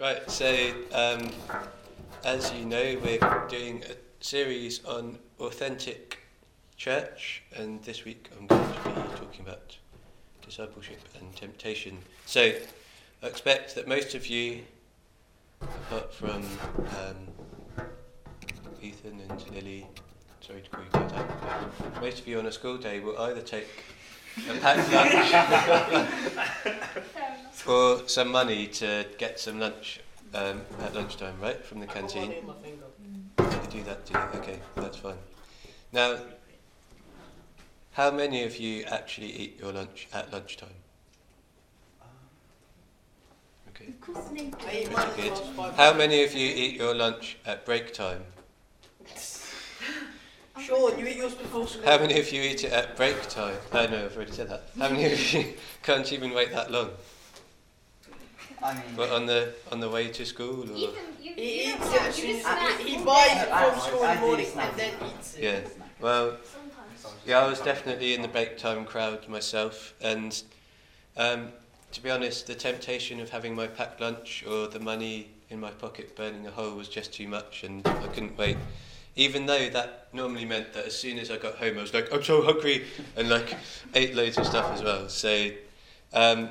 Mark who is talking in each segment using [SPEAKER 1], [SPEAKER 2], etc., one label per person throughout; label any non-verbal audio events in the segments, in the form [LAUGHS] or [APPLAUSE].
[SPEAKER 1] Right, so um, as you know, we're doing a series on authentic church, and this week I'm going to be talking about discipleship and temptation. So I expect that most of you, apart from um, Ethan and Lily, sorry to call you but most of you on a school day will either take a packed lunch or some money to get some lunch um, at lunchtime, right, from the canteen. You do that, do you? Okay, that's fine. Now, how many of you actually eat your lunch at lunchtime? Okay, pretty good. How many of you eat your lunch at break time?
[SPEAKER 2] Sean, you eat yours before school.
[SPEAKER 1] How many of you eat it at break time? I know, I've already said that. How many of you [LAUGHS] can't even wait that long?
[SPEAKER 3] I mean,
[SPEAKER 1] But on the on the way to school or
[SPEAKER 4] Ethan, you,
[SPEAKER 2] He
[SPEAKER 4] you
[SPEAKER 2] eats it
[SPEAKER 4] know,
[SPEAKER 2] as
[SPEAKER 4] you just
[SPEAKER 2] as he buys it from school in the morning and then eats it.
[SPEAKER 1] yeah. Well,
[SPEAKER 4] Sometimes.
[SPEAKER 1] Yeah, I was definitely in the break time crowd myself, and um, to be honest, the temptation of having my packed lunch or the money in my pocket burning a hole was just too much, and I couldn't wait. Even though that normally meant that as soon as I got home, I was like, I'm so hungry, and like [LAUGHS] ate loads of stuff as well. So, um,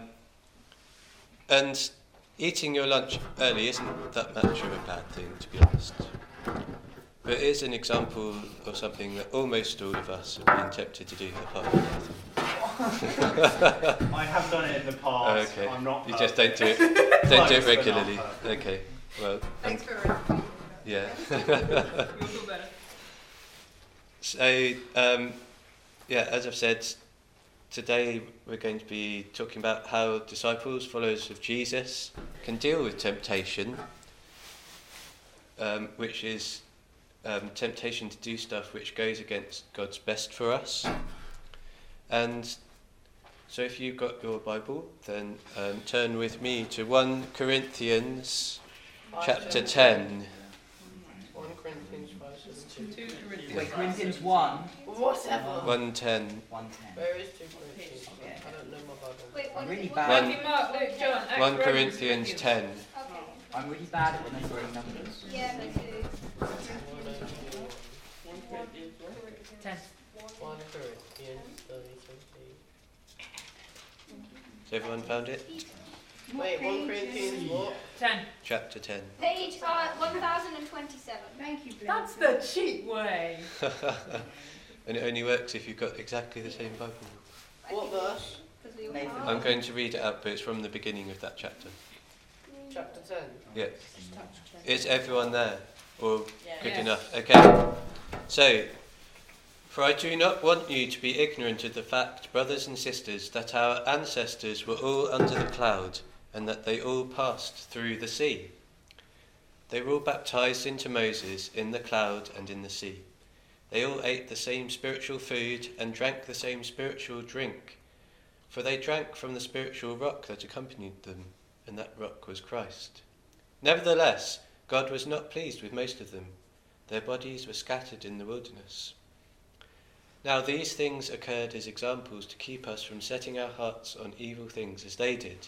[SPEAKER 1] and eating your lunch early isn't that much of a bad thing, to be honest. But it is an example of something that almost all of us have been tempted to do apart from Nathan.
[SPEAKER 5] I have done it in the past.
[SPEAKER 1] okay.
[SPEAKER 5] I'm not.
[SPEAKER 1] You just don't do it don't do it [LAUGHS]
[SPEAKER 5] Close, but not
[SPEAKER 1] regularly. Okay. Well
[SPEAKER 4] Thanks for
[SPEAKER 1] yeah.
[SPEAKER 4] We'll [LAUGHS] feel better.
[SPEAKER 1] so um, yeah, as I've said, today we're going to be talking about how disciples, followers of Jesus, can deal with temptation, um, which is um, temptation to do stuff which goes against God's best for us. And so, if you've got your Bible, then um, turn with me to 1 Corinthians chapter 10.
[SPEAKER 2] 1 Corinthians 5, 7, 2.
[SPEAKER 4] Two Corinthians.
[SPEAKER 3] wait, Corinthians 1,
[SPEAKER 2] Whatever.
[SPEAKER 1] 110.
[SPEAKER 3] 110.
[SPEAKER 2] Where is 2 Corinthians? I don't know my Bible.
[SPEAKER 4] Wait,
[SPEAKER 3] I'm
[SPEAKER 4] one,
[SPEAKER 3] really bad.
[SPEAKER 1] One-
[SPEAKER 4] Matthew, Mark, Luke, John, Acts,
[SPEAKER 1] 1
[SPEAKER 4] Romans,
[SPEAKER 1] Corinthians 10.
[SPEAKER 4] Okay.
[SPEAKER 3] I'm really bad at remembering numbers.
[SPEAKER 4] Yeah, me too.
[SPEAKER 6] 10.
[SPEAKER 2] 1 Corinthians 33.
[SPEAKER 1] Has everyone found it?
[SPEAKER 2] Wait, 1 Corinthians what?
[SPEAKER 6] 10.
[SPEAKER 1] Chapter 10.
[SPEAKER 4] Page uh, 1027.
[SPEAKER 7] Thank you, Blaine.
[SPEAKER 6] That's the cheap way. [LAUGHS]
[SPEAKER 1] and it only works if you've got exactly the same Bible.
[SPEAKER 2] What verse?
[SPEAKER 4] because we all
[SPEAKER 3] Nathan.
[SPEAKER 4] are.
[SPEAKER 1] I'm going to read it out, but it's from the beginning of that chapter.
[SPEAKER 2] Chapter 10.
[SPEAKER 1] Yeah. Is everyone there? Or good
[SPEAKER 4] Yes.
[SPEAKER 1] enough? Okay. So, for I do not want you to be ignorant of the fact, brothers and sisters, that our ancestors were all under the cloud, and that they all passed through the sea. They were all baptized into Moses in the cloud and in the sea. They all ate the same spiritual food and drank the same spiritual drink, for they drank from the spiritual rock that accompanied them, and that rock was Christ. Nevertheless, God was not pleased with most of them. Their bodies were scattered in the wilderness. Now, these things occurred as examples to keep us from setting our hearts on evil things as they did.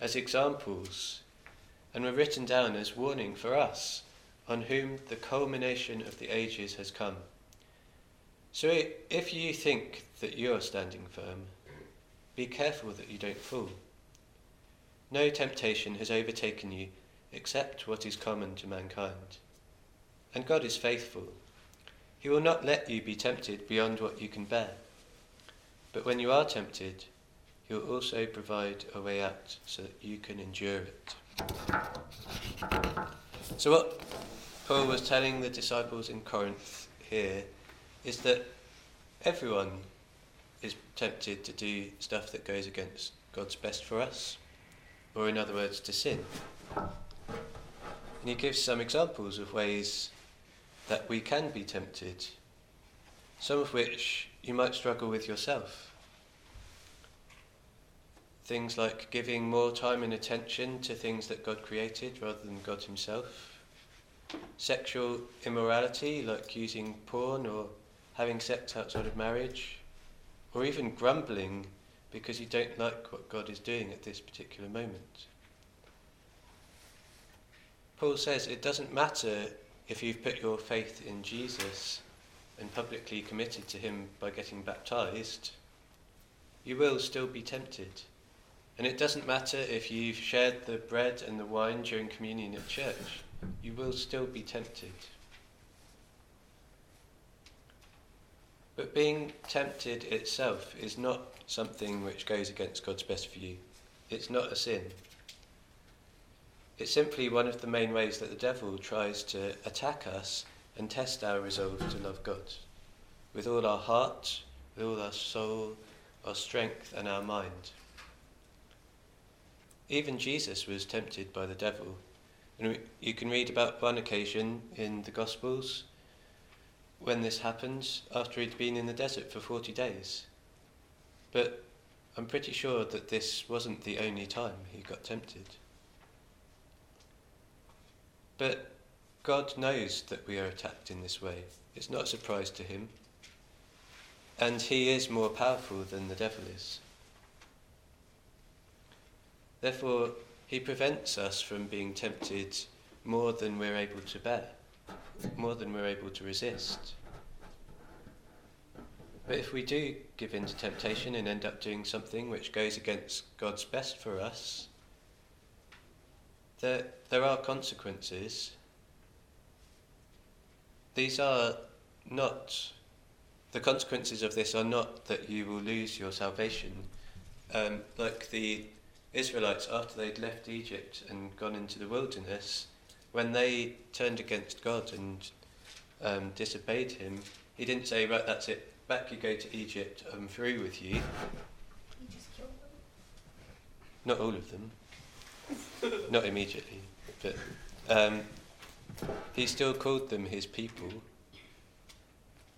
[SPEAKER 1] as examples and were written down as warning for us, on whom the culmination of the ages has come. So if you think that you are standing firm, be careful that you don't fall. No temptation has overtaken you except what is common to mankind. And God is faithful. He will not let you be tempted beyond what you can bear. But when you are tempted, He will also provide a way out so that you can endure it. So, what Paul was telling the disciples in Corinth here is that everyone is tempted to do stuff that goes against God's best for us, or in other words, to sin. And he gives some examples of ways that we can be tempted, some of which you might struggle with yourself. Things like giving more time and attention to things that God created rather than God Himself. Sexual immorality, like using porn or having sex outside of marriage. Or even grumbling because you don't like what God is doing at this particular moment. Paul says it doesn't matter if you've put your faith in Jesus and publicly committed to Him by getting baptized, you will still be tempted. And it doesn't matter if you've shared the bread and the wine during communion at church, you will still be tempted. But being tempted itself is not something which goes against God's best for you. It's not a sin. It's simply one of the main ways that the devil tries to attack us and test our resolve to love God with all our heart, with all our soul, our strength, and our mind. Even Jesus was tempted by the devil. And you can read about one occasion in the Gospels when this happened after he'd been in the desert for 40 days. But I'm pretty sure that this wasn't the only time he got tempted. But God knows that we are attacked in this way. It's not a surprise to him. And he is more powerful than the devil is. Therefore, he prevents us from being tempted more than we're able to bear, more than we're able to resist. But if we do give in to temptation and end up doing something which goes against God's best for us, there, there are consequences. These are not, the consequences of this are not that you will lose your salvation. Um, like the Israelites, after they'd left Egypt and gone into the wilderness, when they turned against God and um, disobeyed Him, He didn't say, Right, that's it, back you go to Egypt, I'm through with you.
[SPEAKER 4] You just killed them.
[SPEAKER 1] Not all of them, [LAUGHS] not immediately, but um, He still called them His people.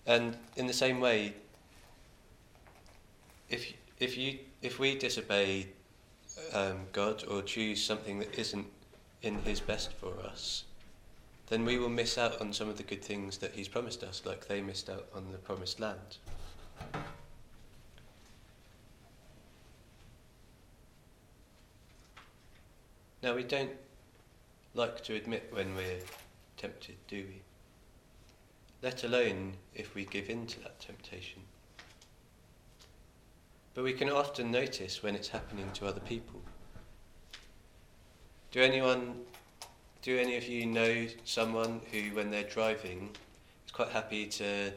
[SPEAKER 1] And in the same way, if if you if we disobey um, God or choose something that isn't in His best for us, then we will miss out on some of the good things that He's promised us, like they missed out on the promised land. Now, we don't like to admit when we're tempted, do we? Let alone if we give in to that temptation. But we can often notice when it's happening to other people. Do anyone, do any of you know someone who, when they're driving, is quite happy to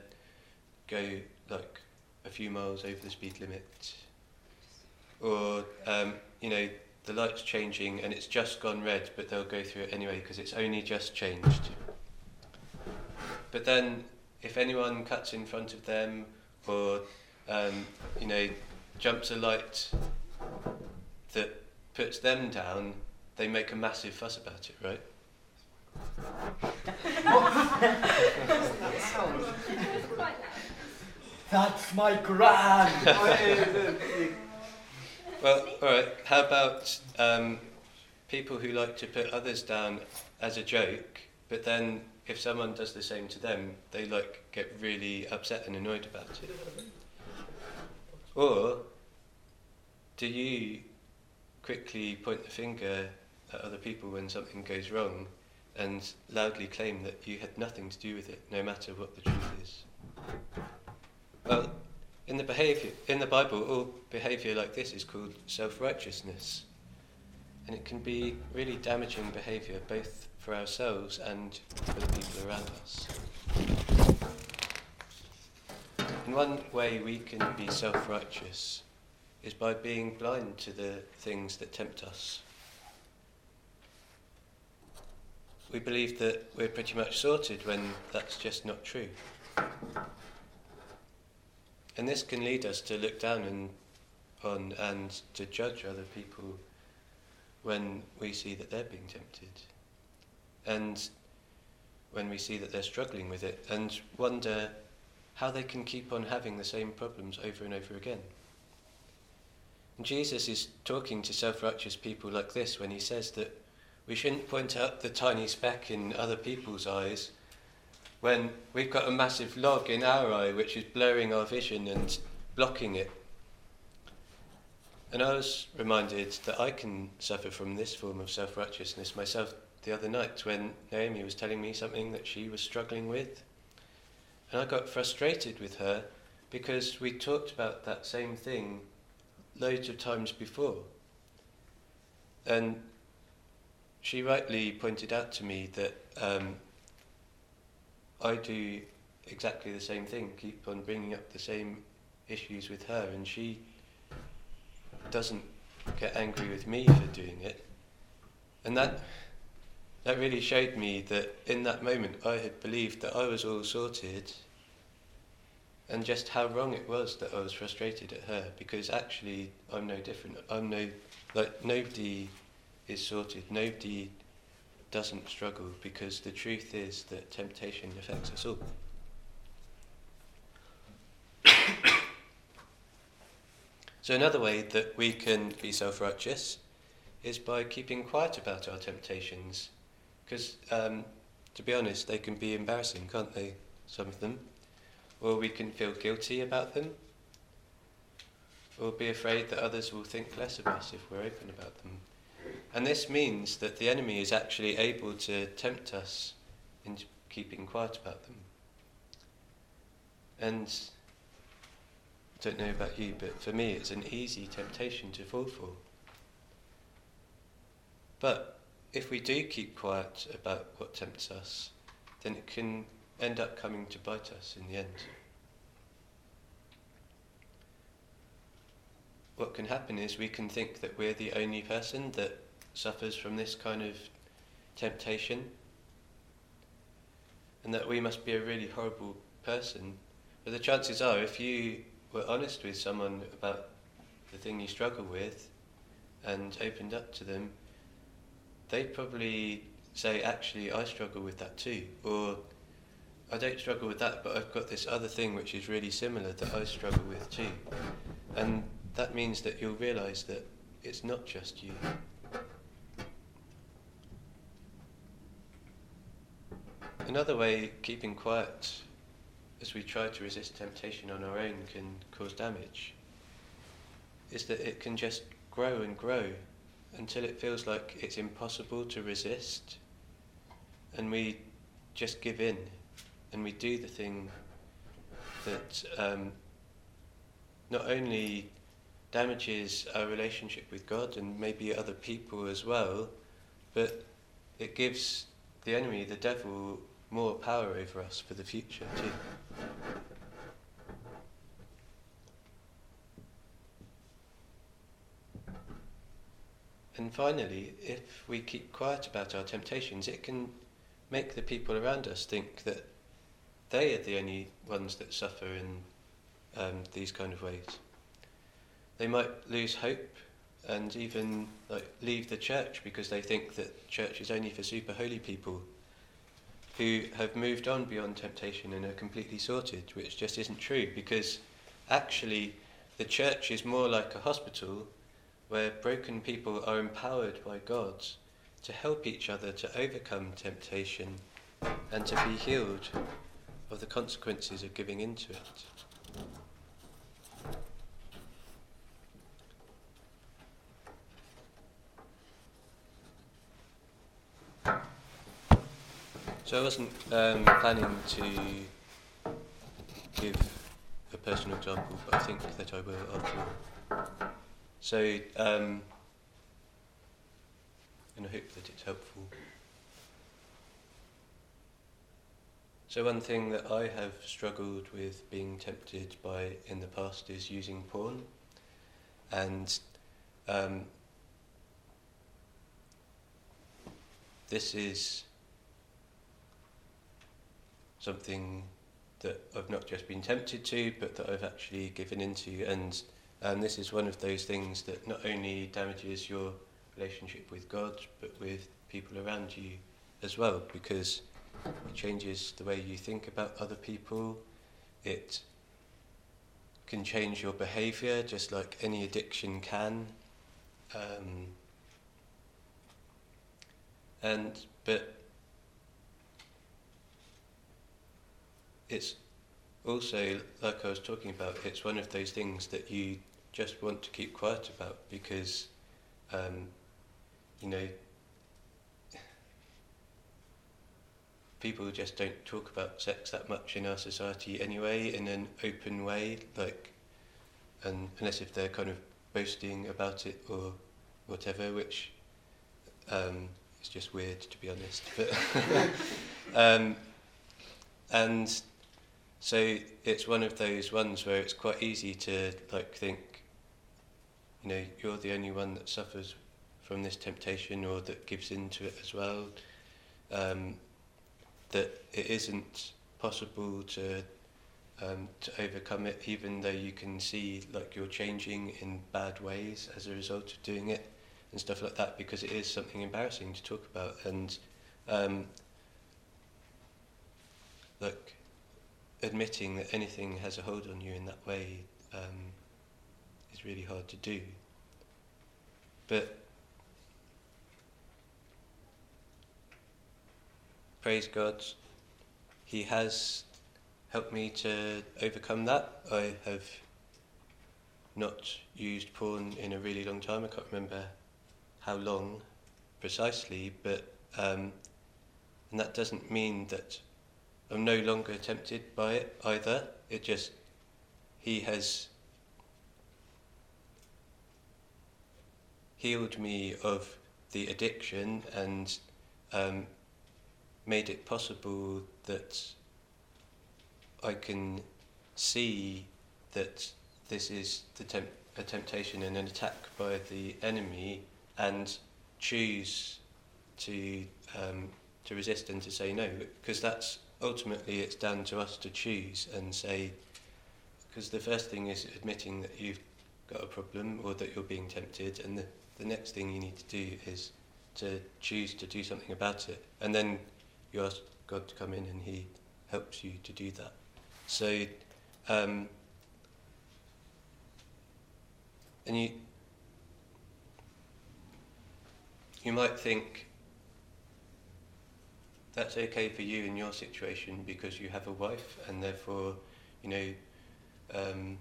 [SPEAKER 1] go like a few miles over the speed limit, or um, you know the light's changing and it's just gone red, but they'll go through it anyway because it's only just changed. But then, if anyone cuts in front of them, or um, you know jumps a light that puts them down, they make a massive fuss about it, right?
[SPEAKER 4] Who's quite loud?
[SPEAKER 3] That's my grand! [LAUGHS]
[SPEAKER 1] Well, all right. How about um, people who like to put others down as a joke, but then if someone does the same to them, they like get really upset and annoyed about it? Or do you quickly point the finger at other people when something goes wrong and loudly claim that you had nothing to do with it, no matter what the truth is? Well, in the behavior in the Bible, all behavior like this is called self-righteousness, and it can be really damaging behavior both for ourselves and for the people around us. And one way we can be self-righteous is by being blind to the things that tempt us. We believe that we're pretty much sorted when that's just not true. And this can lead us to look down and, on and to judge other people when we see that they're being tempted. and when we see that they're struggling with it, and wonder how they can keep on having the same problems over and over again. Jesus is talking to self righteous people like this when he says that we shouldn't point out the tiny speck in other people's eyes when we've got a massive log in our eye which is blurring our vision and blocking it. And I was reminded that I can suffer from this form of self righteousness myself the other night when Naomi was telling me something that she was struggling with. And I got frustrated with her because we talked about that same thing loads of times before. And she rightly pointed out to me that um, I do exactly the same thing, keep on bringing up the same issues with her, and she doesn't get angry with me for doing it. And that that really showed me that in that moment I had believed that I was all sorted and just how wrong it was that I was frustrated at her because actually I'm no different. I'm no like nobody is sorted. Nobody doesn't struggle because the truth is that temptation affects us all. [COUGHS] so another way that we can be self-righteous is by keeping quiet about our temptations because, um, to be honest, they can be embarrassing, can't they? Some of them. Or we can feel guilty about them. Or be afraid that others will think less of us if we're open about them. And this means that the enemy is actually able to tempt us into keeping quiet about them. And I don't know about you, but for me it's an easy temptation to fall for. But if we do keep quiet about what tempts us, then it can end up coming to bite us in the end. What can happen is we can think that we're the only person that suffers from this kind of temptation and that we must be a really horrible person. But the chances are, if you were honest with someone about the thing you struggle with and opened up to them, they'd probably say, actually, I struggle with that too. Or, I don't struggle with that, but I've got this other thing which is really similar that I struggle with too. And that means that you'll realize that it's not just you. Another way keeping quiet as we try to resist temptation on our own can cause damage is that it can just grow and grow until it feels like it's impossible to resist, and we just give in and we do the thing that um, not only damages our relationship with God and maybe other people as well, but it gives the enemy, the devil, more power over us for the future too. And finally, if we keep quiet about our temptations, it can make the people around us think that they are the only ones that suffer in um, these kind of ways. They might lose hope and even like leave the church because they think that church is only for super holy people who have moved on beyond temptation and are completely sorted, which just isn't true because actually the church is more like a hospital where broken people are empowered by God to help each other to overcome temptation and to be healed of the consequences of giving into it. So I wasn't um, planning to give a personal example, but I think that I will after all. So, um, and I hope that it's helpful. So, one thing that I have struggled with being tempted by in the past is using porn. And um, this is something that I've not just been tempted to, but that I've actually given into. And and this is one of those things that not only damages your relationship with God, but with people around you as well because it changes the way you think about other people. It can change your behavior just like any addiction can. Um, and but it's also like I was talking about. It's one of those things that you just want to keep quiet about because um, you know people just don't talk about sex that much in our society anyway in an open way like and unless if they're kind of boasting about it or whatever which um, is just weird to be honest but [LAUGHS] um, and so it's one of those ones where it's quite easy to like think you know you're the only one that suffers from this temptation or that gives into it as well. Um, that it isn't possible to um, to overcome it, even though you can see like you're changing in bad ways as a result of doing it and stuff like that, because it is something embarrassing to talk about and um, like admitting that anything has a hold on you in that way um, is really hard to do. But praise God, He has helped me to overcome that. I have not used porn in a really long time. I can't remember how long precisely, but um, and that doesn't mean that I'm no longer tempted by it either. It just He has healed me of the addiction and um, made it possible that I can see that this is the temp- a temptation and an attack by the enemy and choose to um, to resist and to say no because that's ultimately it's down to us to choose and say because the first thing is admitting that you've got a problem or that you're being tempted and the, the next thing you need to do is to choose to do something about it. And then you ask God to come in and He helps you to do that. So, um, and you, you might think that's okay for you in your situation because you have a wife and therefore, you know, um,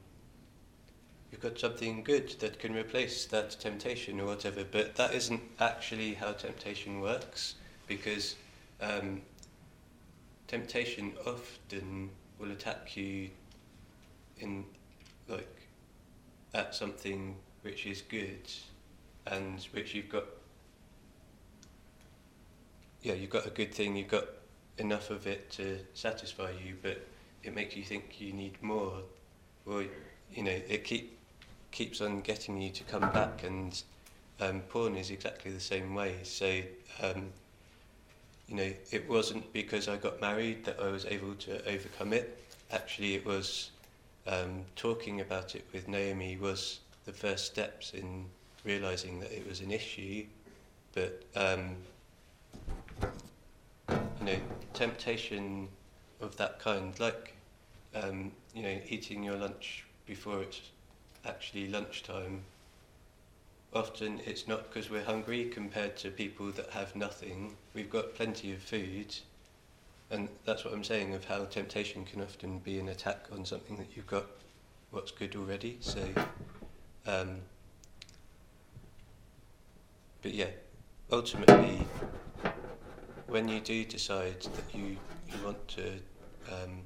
[SPEAKER 1] you've got something good that can replace that temptation or whatever. But that isn't actually how temptation works because um, temptation often will attack you in like at something which is good and which you've got yeah you've got a good thing you've got enough of it to satisfy you but it makes you think you need more. Or you know it keep keeps on getting you to come back and um, porn is exactly the same way. So um, you know, it wasn't because I got married that I was able to overcome it. Actually, it was um, talking about it with Naomi was the first steps in realizing that it was an issue. But um, you know, temptation of that kind, like um, you know, eating your lunch before it's actually lunchtime often it's not because we're hungry compared to people that have nothing. We've got plenty of food, and that's what I'm saying of how temptation can often be an attack on something that you've got what's good already. So, um, but yeah, ultimately, when you do decide that you, you want to um,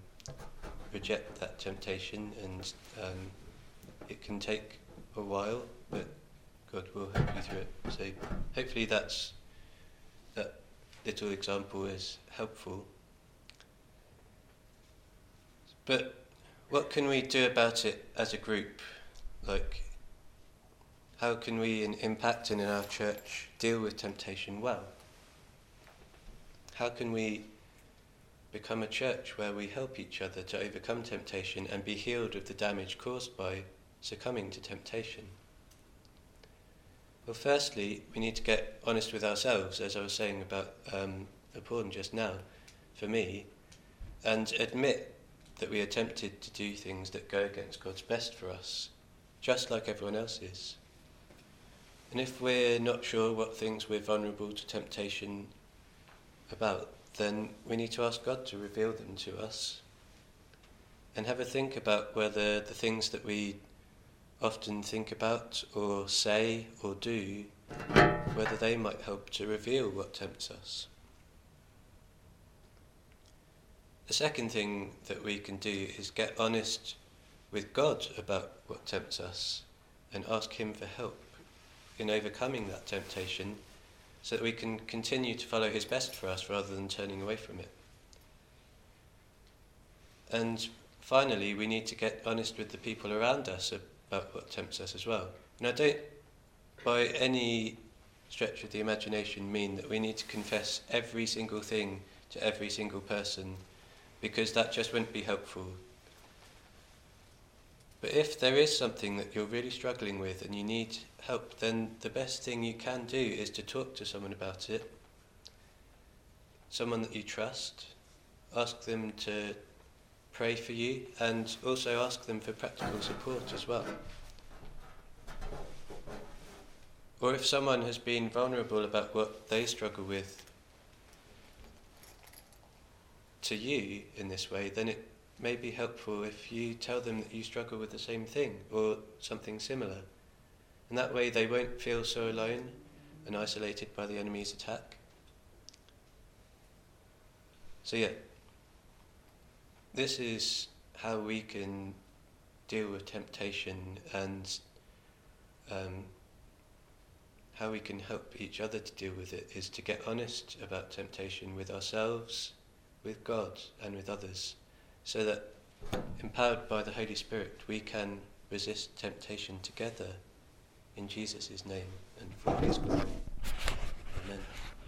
[SPEAKER 1] reject that temptation, and um, it can take a while, but God will help you through it. So hopefully that's that little example is helpful. But what can we do about it as a group? Like, how can we in Impact and in our church deal with temptation well? How can we become a church where we help each other to overcome temptation and be healed of the damage caused by succumbing to temptation? Well, firstly, we need to get honest with ourselves, as I was saying about um, upon just now for me and admit that we are tempted to do things that go against God's best for us, just like everyone else is. And if we're not sure what things we're vulnerable to temptation about, then we need to ask God to reveal them to us and have a think about whether the things that we often think about or say or do, whether they might help to reveal what tempts us. The second thing that we can do is get honest with God about what tempts us and ask Him for help in overcoming that temptation so that we can continue to follow His best for us rather than turning away from it. And finally, we need to get honest with the people around us what tempts us as well. And I don't, by any stretch of the imagination, mean that we need to confess every single thing to every single person because that just wouldn't be helpful. But if there is something that you're really struggling with and you need help, then the best thing you can do is to talk to someone about it. Someone that you trust. Ask them to pray for you and also ask them for practical support as well. Or if someone has been vulnerable about what they struggle with to you in this way, then it may be helpful if you tell them that you struggle with the same thing or something similar. And that way they won't feel so alone and isolated by the enemy's attack. So, yeah, this is how we can deal with temptation and um, how we can help each other to deal with it is to get honest about temptation with ourselves, with God, and with others, so that, empowered by the Holy Spirit, we can resist temptation together in Jesus' name and for His glory.